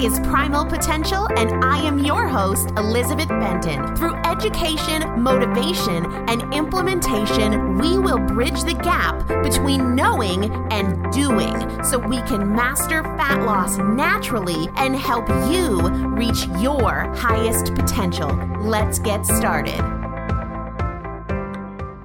Is Primal Potential, and I am your host, Elizabeth Benton. Through education, motivation, and implementation, we will bridge the gap between knowing and doing so we can master fat loss naturally and help you reach your highest potential. Let's get started.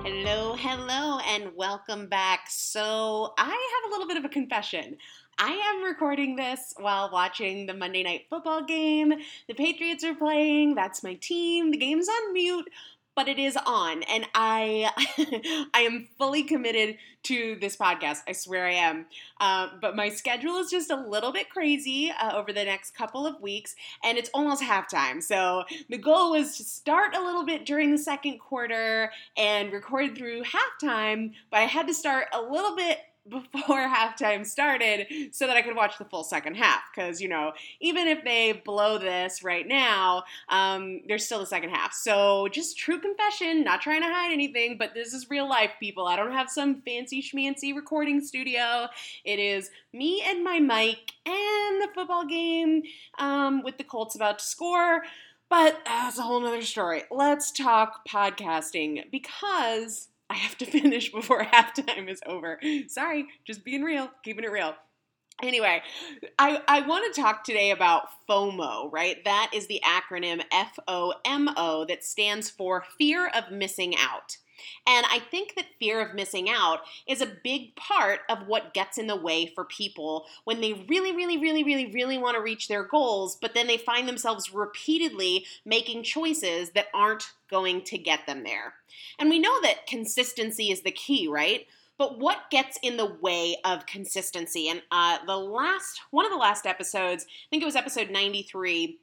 Hello, hello, and welcome back. So, I have a little bit of a confession. I am recording this while watching the Monday Night Football game. The Patriots are playing. That's my team. The game's on mute. but it is on and i i am fully committed to this podcast i swear i am uh, but my schedule is just a little bit crazy uh, over the next couple of weeks and it's almost halftime so the goal was to start a little bit during the second quarter and record through halftime but i had to start a little bit before halftime started so that I could watch the full second half. Because, you know, even if they blow this right now, um, there's still the second half. So, just true confession, not trying to hide anything, but this is real life, people. I don't have some fancy schmancy recording studio. It is me and my mic and the football game um, with the Colts about to score. But that's a whole nother story. Let's talk podcasting because I have to finish before halftime is over. Sorry, just being real, keeping it real. Anyway, I, I want to talk today about FOMO, right? That is the acronym F O M O that stands for fear of missing out. And I think that fear of missing out is a big part of what gets in the way for people when they really, really, really, really, really want to reach their goals, but then they find themselves repeatedly making choices that aren't going to get them there. And we know that consistency is the key, right? But what gets in the way of consistency? And uh, the last, one of the last episodes, I think it was episode 93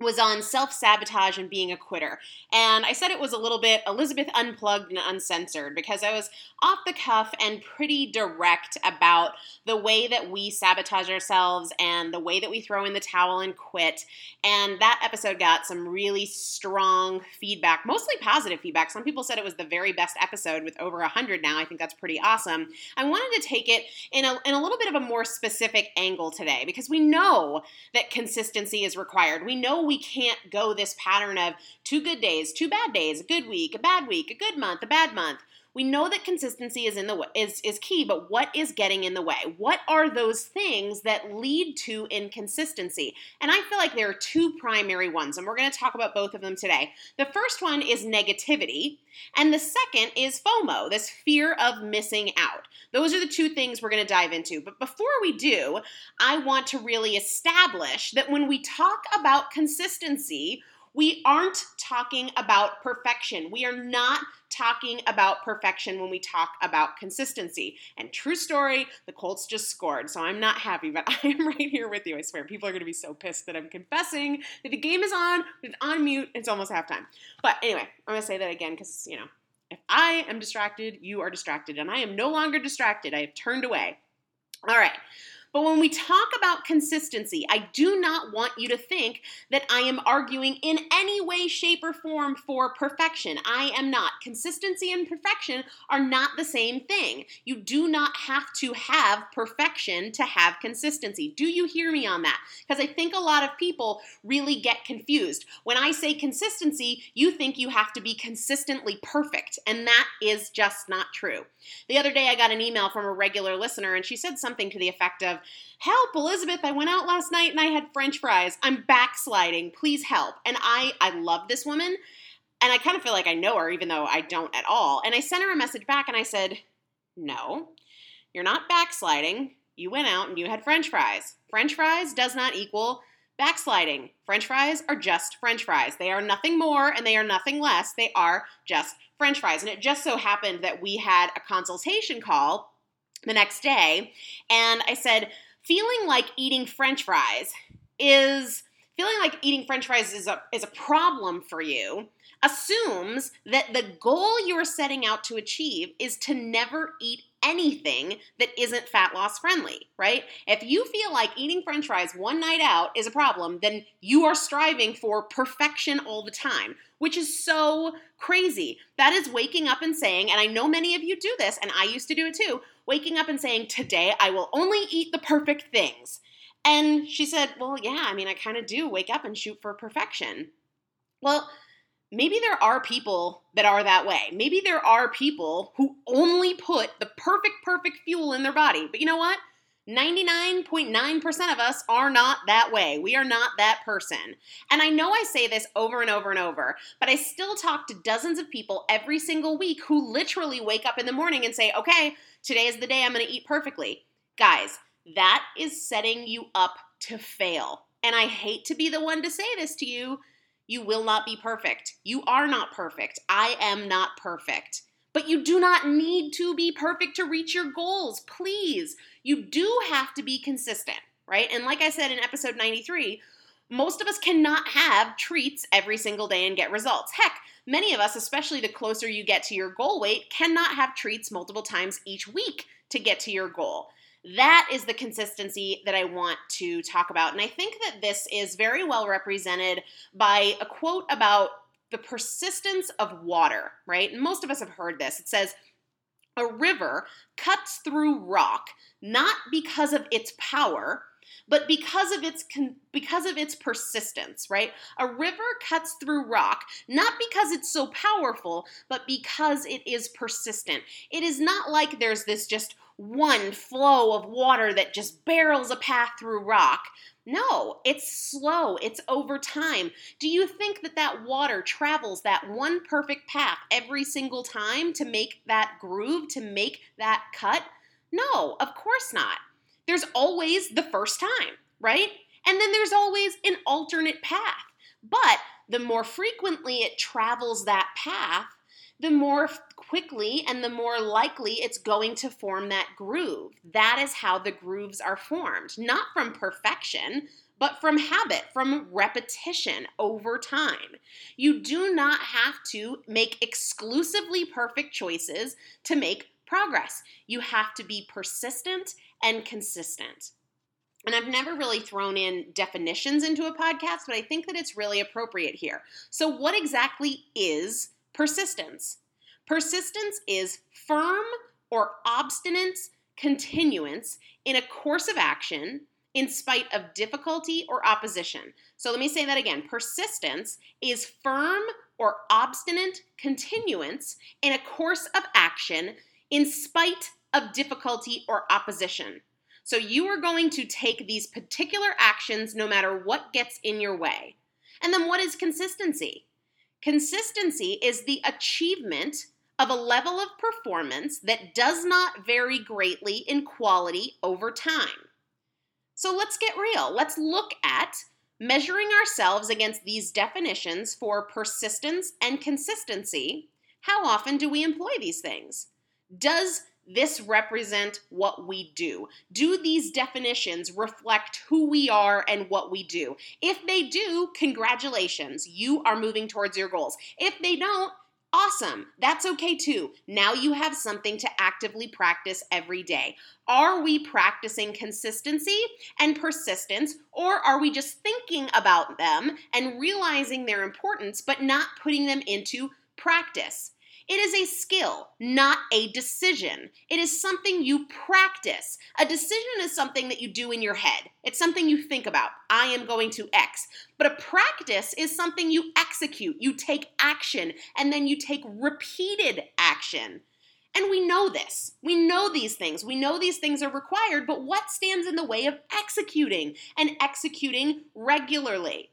was on self sabotage and being a quitter. And I said it was a little bit Elizabeth unplugged and uncensored because I was off the cuff and pretty direct about the way that we sabotage ourselves and the way that we throw in the towel and quit. And that episode got some really strong feedback, mostly positive feedback. Some people said it was the very best episode with over 100 now. I think that's pretty awesome. I wanted to take it in a, in a little bit of a more specific angle today because we know that consistency is required. We know we can't go this pattern of two good days, two bad days, a good week, a bad week, a good month, a bad month. We know that consistency is in the is is key, but what is getting in the way? What are those things that lead to inconsistency? And I feel like there are two primary ones, and we're going to talk about both of them today. The first one is negativity, and the second is FOMO, this fear of missing out. Those are the two things we're going to dive into. But before we do, I want to really establish that when we talk about consistency, we aren't talking about perfection. We are not talking about perfection when we talk about consistency. And true story, the Colts just scored, so I'm not happy, but I am right here with you. I swear, people are going to be so pissed that I'm confessing that the game is on, it's on mute, it's almost halftime. But anyway, I'm going to say that again because, you know, if I am distracted, you are distracted, and I am no longer distracted. I have turned away. All right. But when we talk about consistency, I do not want you to think that I am arguing in any way, shape, or form for perfection. I am not. Consistency and perfection are not the same thing. You do not have to have perfection to have consistency. Do you hear me on that? Because I think a lot of people really get confused. When I say consistency, you think you have to be consistently perfect, and that is just not true. The other day, I got an email from a regular listener, and she said something to the effect of, help elizabeth i went out last night and i had french fries. I'm backsliding. Please help. And i i love this woman and i kind of feel like i know her even though i don't at all. And i sent her a message back and i said no you're not backsliding. You went out and you had french fries. French fries does not equal backsliding. French fries are just french fries. They are nothing more and they are nothing less. They are just french fries. And it just so happened that we had a consultation call the next day and i said feeling like eating french fries is feeling like eating french fries is a is a problem for you assumes that the goal you're setting out to achieve is to never eat anything that isn't fat loss friendly, right? If you feel like eating french fries one night out is a problem, then you are striving for perfection all the time, which is so crazy. That is waking up and saying, and I know many of you do this, and I used to do it too, waking up and saying, Today I will only eat the perfect things. And she said, Well, yeah, I mean, I kind of do wake up and shoot for perfection. Well, maybe there are people that are that way. Maybe there are people who only put the perfect, perfect fuel in their body. But you know what? 99.9% of us are not that way. We are not that person. And I know I say this over and over and over, but I still talk to dozens of people every single week who literally wake up in the morning and say, okay, today is the day I'm going to eat perfectly. Guys, that is setting you up to fail. And I hate to be the one to say this to you, You will not be perfect. You are not perfect. I am not perfect. But you do not need to be perfect to reach your goals. Please. You do have to be consistent, right? And like I said in episode 93, most of us cannot have treats every single day and get results. Heck, many of us, especially the closer you get to your goal weight, cannot have treats multiple times each week to get to your goal. That is the consistency that I want to talk about. And I think that this is very well represented by a quote about the persistence of water, right? Most of us have heard this. It says, a river cuts through rock not because of its power, but because of its con- because of its persistence, right? A river cuts through rock not because it's so powerful, but because it is persistent. It is not like there's this just one flow of water that just barrels a path through rock. No, it's slow. It's over time. Do you think that that water travels that one perfect path every single time to make that groove, to make that cut? No, of course not. There's always the first time, right? And then there's always an alternate path. But the more frequently it travels that path, the more quickly and the more likely it's going to form that groove. That is how the grooves are formed, not from perfection, but from habit, from repetition over time. You do not have to make exclusively perfect choices to make progress. You have to be persistent and consistent. And I've never really thrown in definitions into a podcast, but I think that it's really appropriate here. So, what exactly is persistence? Persistence is firm or obstinate continuance in a course of action in spite of difficulty or opposition. So, let me say that again. Persistence is firm or obstinate continuance in a course of action in spite of difficulty or opposition. So you are going to take these particular actions no matter what gets in your way. And then what is consistency? Consistency is the achievement of a level of performance that does not vary greatly in quality over time. So let's get real. Let's look at measuring ourselves against these definitions for persistence and consistency. How often do we employ these things? Does this represent what we do? Do these definitions reflect who we are and what we do? If they do, congratulations, you are moving towards your goals. If they don't, Awesome. That's okay too. Now you have something to actively practice every day. Are we practicing consistency and persistence, or are we just thinking about them and realizing their importance but not putting them into practice? It is a skill, not a decision. It is something you practice. A decision is something that you do in your head, it's something you think about. I am going to X. But a practice is something you execute. You take action and then you take repeated action. And we know this. We know these things. We know these things are required, but what stands in the way of executing and executing regularly?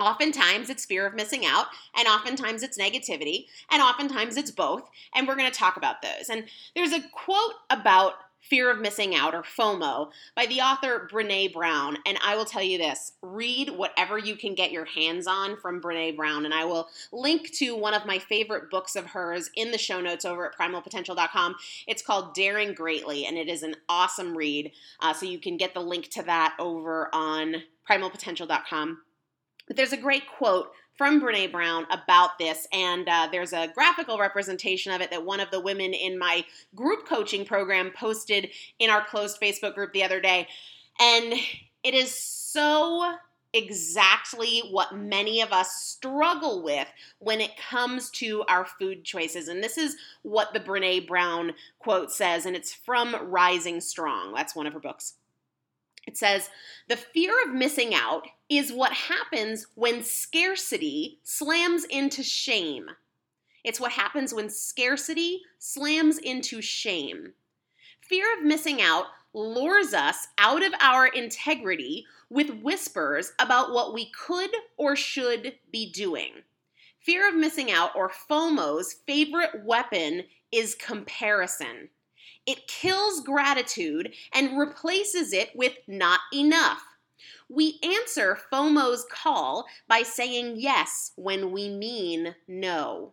Oftentimes it's fear of missing out, and oftentimes it's negativity, and oftentimes it's both. And we're going to talk about those. And there's a quote about fear of missing out or FOMO by the author Brene Brown. And I will tell you this read whatever you can get your hands on from Brene Brown. And I will link to one of my favorite books of hers in the show notes over at primalpotential.com. It's called Daring Greatly, and it is an awesome read. Uh, so you can get the link to that over on primalpotential.com. But there's a great quote from Brene Brown about this, and uh, there's a graphical representation of it that one of the women in my group coaching program posted in our closed Facebook group the other day. And it is so exactly what many of us struggle with when it comes to our food choices. And this is what the Brene Brown quote says, and it's from Rising Strong. That's one of her books. It says, the fear of missing out is what happens when scarcity slams into shame. It's what happens when scarcity slams into shame. Fear of missing out lures us out of our integrity with whispers about what we could or should be doing. Fear of missing out, or FOMO's favorite weapon, is comparison. It kills gratitude and replaces it with not enough, We answer FOMO's call by saying yes when we mean no.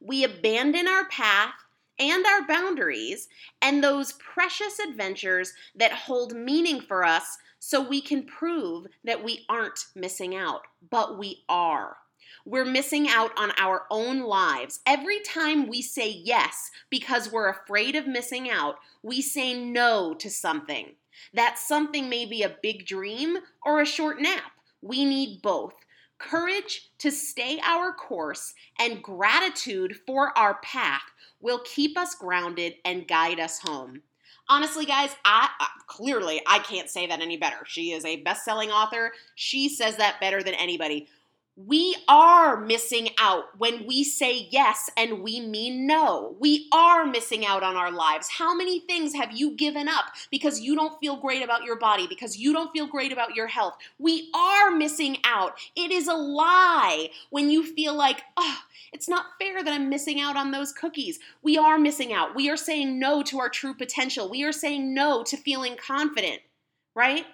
We abandon our path and our boundaries and those precious adventures that hold meaning for us so we can prove that we aren't missing out, but we are. We're missing out on our own lives. Every time we say yes because we're afraid of missing out, we say no to something. That something may be a big dream or a short nap. We need both courage to stay our course and gratitude for our path will keep us grounded and guide us home. Honestly, guys, I uh, clearly I can't say that any better. She is a best-selling author. She says that better than anybody. We are missing out when we say yes and we mean no. We are missing out on our lives. How many things have you given up because you don't feel great about your body, because you don't feel great about your health? We are missing out. It is a lie when you feel like, oh, it's not fair that I'm missing out on those cookies. We are missing out. We are saying no to our true potential. We are saying no to feeling confident, right?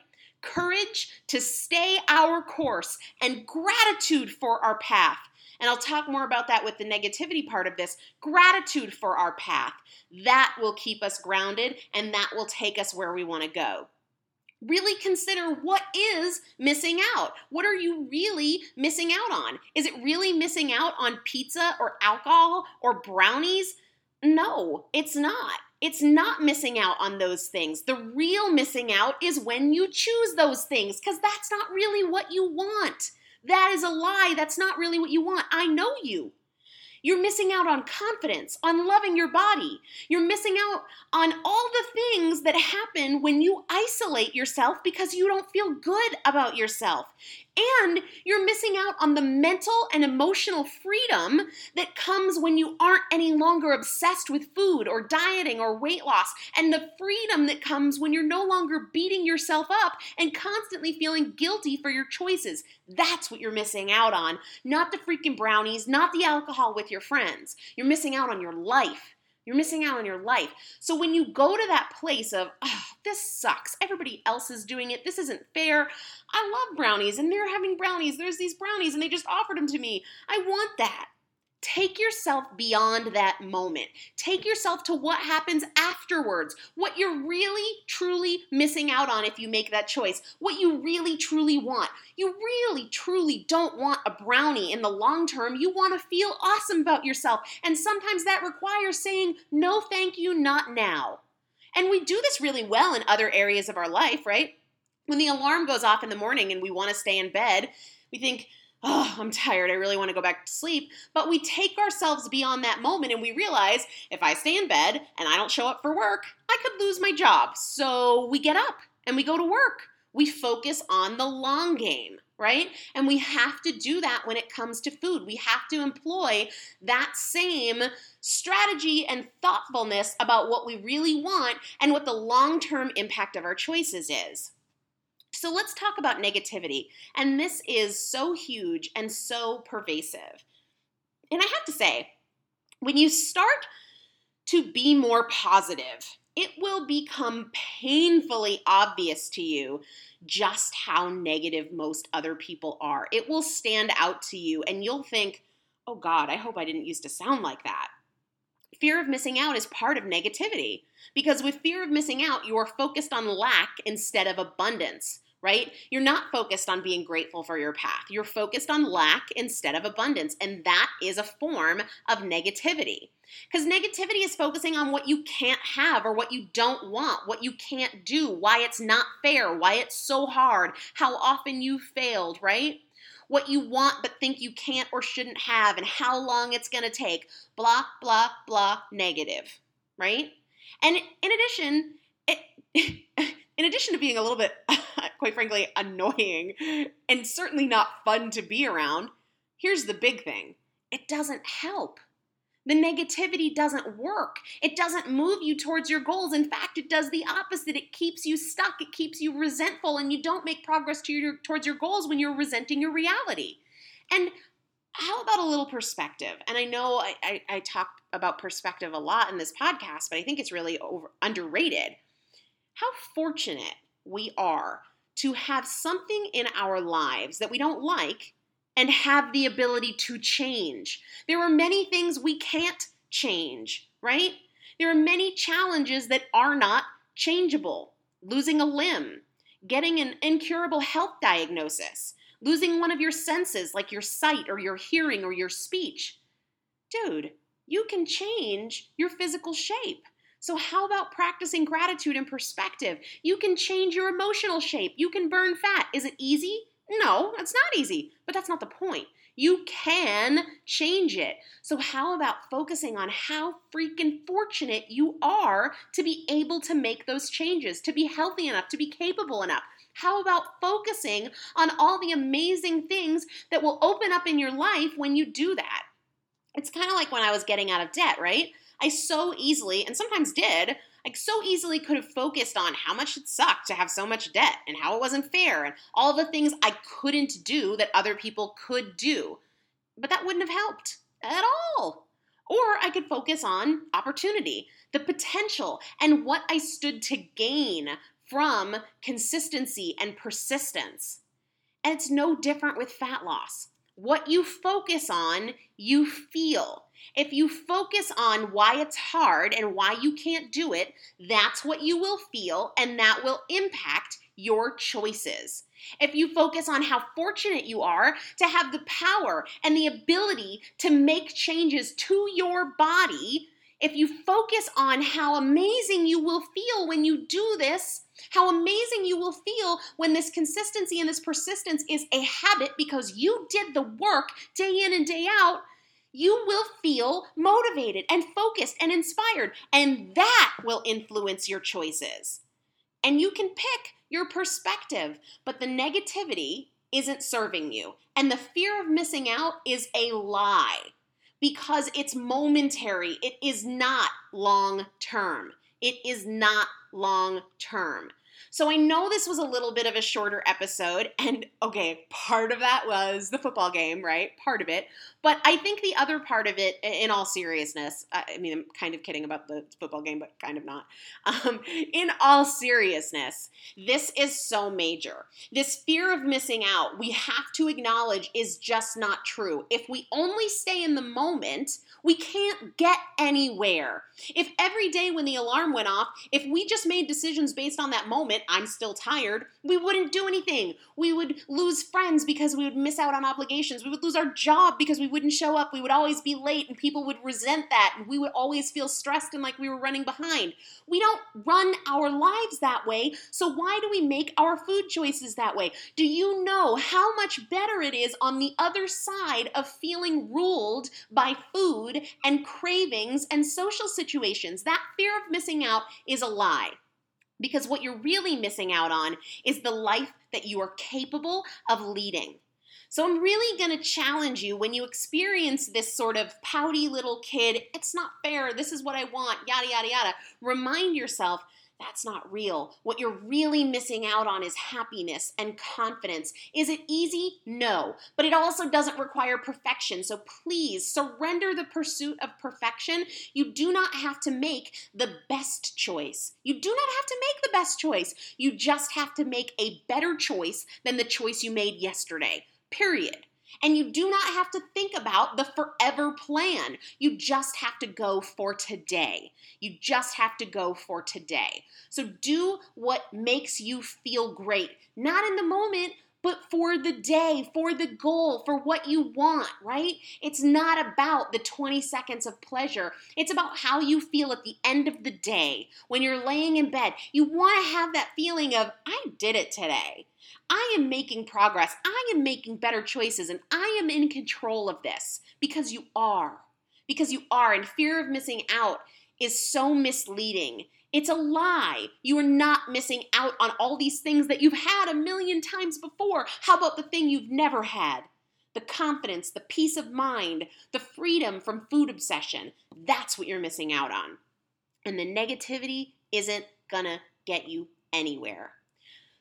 Courage to stay our course, and gratitude for our path. And I'll talk more about that with the negativity part of this. Gratitude for our path. That will keep us grounded and that will take us where we want to go. Really consider what is missing out. What are you really missing out on? Is it really missing out on pizza or alcohol or brownies? No, it's not. It's not missing out on those things. The real missing out is when you choose those things because that's not really what you want. That is a lie. That's not really what you want. I know you. You're missing out on confidence, on loving your body. You're missing out on all the things that happen when you isolate yourself because you don't feel good about yourself. And you're missing out on the mental and emotional freedom that comes when you aren't any longer obsessed with food or dieting or weight loss, and the freedom that comes when you're no longer beating yourself up and constantly feeling guilty for your choices. That's what you're missing out on, not the freaking brownies, not the alcohol with your friends. You're missing out on your life. You're missing out on your life. So when you go to that place of, oh, this sucks, everybody else is doing it, this isn't fair. I love brownies and they're having brownies. There's these brownies and they just offered them to me. I want that. Take yourself beyond that moment. Take yourself to what happens afterwards, what you're really, truly missing out on if you make that choice, what you really, truly want. You really, truly don't want a brownie in the long term. You want to feel awesome about yourself. And sometimes that requires saying, no, thank you, not now. And we do this really well in other areas of our life, right? When the alarm goes off in the morning and we want to stay in bed, we think, oh, I'm tired. I really want to go back to sleep. But we take ourselves beyond that moment and we realize if I stay in bed and I don't show up for work, I could lose my job. So we get up and we go to work. We focus on the long game, right? And we have to do that when it comes to food. We have to employ that same strategy and thoughtfulness about what we really want and what the long term impact of our choices is. So let's talk about negativity. And this is so huge and so pervasive. And I have to say, when you start to be more positive, it will become painfully obvious to you just how negative most other people are. It will stand out to you, and you'll think, oh God, I hope I didn't used to sound like that. Fear of missing out is part of negativity because with fear of missing out, you are focused on lack instead of abundance right? You're not focused on being grateful for your path. You're focused on lack instead of abundance. And that is a form of negativity. Because negativity is focusing on what you can't have or what you don't want, what you can't do, why it's not fair, why it's so hard, how often you failed, right? What you want but think you can't or shouldn't have, and how long it's gonna take. Blah, blah, blah, negative, right? And in addition, it, in addition to being a little bit, quite frankly, annoying and certainly not fun to be around, here's the big thing it doesn't help. The negativity doesn't work. It doesn't move you towards your goals. In fact, it does the opposite. It keeps you stuck. It keeps you resentful, and you don't make progress to your, towards your goals when you're resenting your reality. And how about a little perspective? And I know I, I, I talk about perspective a lot in this podcast, but I think it's really over, underrated how fortunate we are to have something in our lives that we don't like and have the ability to change. There are many things we can't change, right? There are many challenges that are not changeable. Losing a limb, getting an incurable health diagnosis, losing one of your senses like your sight or your hearing or your speech. Dude, you can change your physical shape. So, how about practicing gratitude and perspective? You can change your emotional shape. You can burn fat. Is it easy? No, it's not easy, but that's not the point. You can change it. So, how about focusing on how freaking fortunate you are to be able to make those changes, to be healthy enough, to be capable enough? How about focusing on all the amazing things that will open up in your life when you do that? It's kind of like when I was getting out of debt, right? I so easily, and sometimes did, I so easily could have focused on how much it sucked to have so much debt and how it wasn't fair and all the things I couldn't do that other people could do. But that wouldn't have helped at all. Or I could focus on opportunity, the potential, and what I stood to gain from consistency and persistence. And it's no different with fat loss. What you focus on, you feel. If you focus on why it's hard and why you can't do it, that's what you will feel, and that will impact your choices. If you focus on how fortunate you are to have the power and the ability to make changes to your body, if you focus on how amazing you will feel when you do this, how amazing you will feel when this consistency and this persistence is a habit because you did the work day in and day out, you will feel motivated and focused and inspired. And that will influence your choices. And you can pick your perspective, but the negativity isn't serving you. And the fear of missing out is a lie because it's momentary. It is not long term. It is not long term. So I know this was a little bit of a shorter episode, and okay, part of that was the football game, right? Part of it. But I think the other part of it, in all seriousness, I mean, I'm kind of kidding about the football game, but kind of not. Um, in all seriousness, this is so major. This fear of missing out, we have to acknowledge, is just not true. If we only stay in the moment, we can't get anywhere. If every day when the alarm went off, if we just made decisions based on that moment, I'm still tired, we wouldn't do anything. We would lose friends because we would miss out on obligations. We would lose our job because we wouldn't show up. We would always be late and people would resent that. And we would always feel stressed and like we were running behind. We don't run our lives that way. So why do we make our food choices that way? Do you know how much better it is on the other side of feeling ruled by food and cravings and social situations. That fear of missing out is a lie. Because what you're really missing out on is the life that you are capable of leading. So I'm really going to challenge you when you experience this sort of pouty little kid, it's not fair, this is what I want, yada, yada, yada. Remind yourself that's not real. What you're really missing out on is happiness and confidence. Is it easy? No. But it also doesn't require perfection. So please surrender the pursuit of perfection. You do not have to make the best choice. You do not have to make the best choice. You just have to make a better choice than the choice you made yesterday. Period. And you do not have to think about the forever plan. You just have to go for today. You just have to go for today. So do what makes you feel great, not in the moment, but for the day, for the goal, for what you want, right? It's not about the 20 seconds of pleasure. It's about how you feel at the end of the day when you're laying in bed. You want to have that feeling of, I did it today. I am making progress. I am making better choices, and I am in control of this because you are. Because you are, and fear of missing out is so misleading. It's a lie. You are not missing out on all these things that you've had a million times before. How about the thing you've never had? The confidence, the peace of mind, the freedom from food obsession. That's what you're missing out on. And the negativity isn't gonna get you anywhere.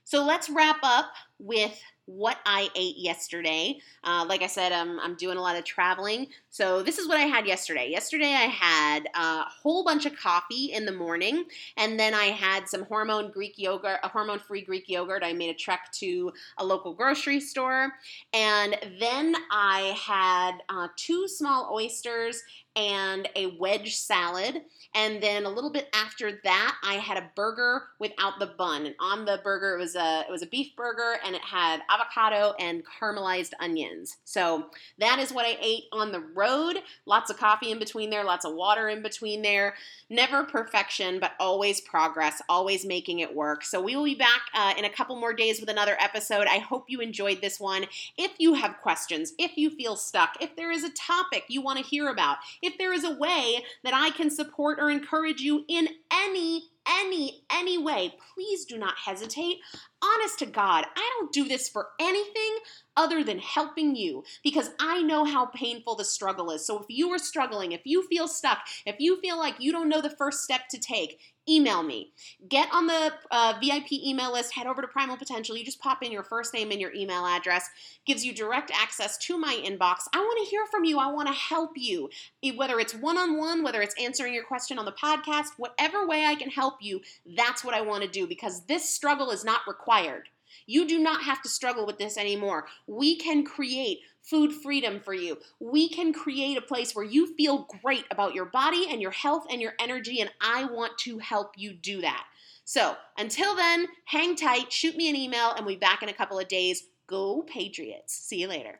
So let's wrap up with what I ate yesterday. Uh, like I said, I'm, I'm doing a lot of traveling. So, this is what I had yesterday. Yesterday, I had a whole bunch of coffee in the morning, and then I had some hormone Greek yogurt, a hormone free Greek yogurt. I made a trek to a local grocery store. And then I had uh, two small oysters and a wedge salad. And then a little bit after that, I had a burger without the bun. And on the burger, it was a it was a beef burger, and it had avocado and caramelized onions. So that is what I ate on the road. Lots of coffee in between there, lots of water in between there. Never perfection, but always progress, always making it work. So we will be back uh, in a couple more days with another episode. I hope you enjoyed this one. If you have questions, if you feel stuck, if there is a topic you want to hear about, if there is a way that I can support or encourage you in any any any way please do not hesitate. Honest to god i don't do this for anything other than helping you because i know how painful the struggle is. So if you are struggling if you feel stuck if you feel like you don't know the first step to take email me. Get on the uh, VIP email list, head over to Primal Potential. You just pop in your first name and your email address, gives you direct access to my inbox. I want to hear from you. I want to help you, whether it's one on one, whether it's answering your question on the podcast, whatever way I can help you, that's what I want to do because this struggle is not required. You do not have to struggle with this anymore. We can create food freedom for you. We can create a place where you feel great about your body and your health and your energy, and I want to help you do that. So until then, hang tight, shoot me an email, and we'll be back in a couple of days. Go Patriots. See you later.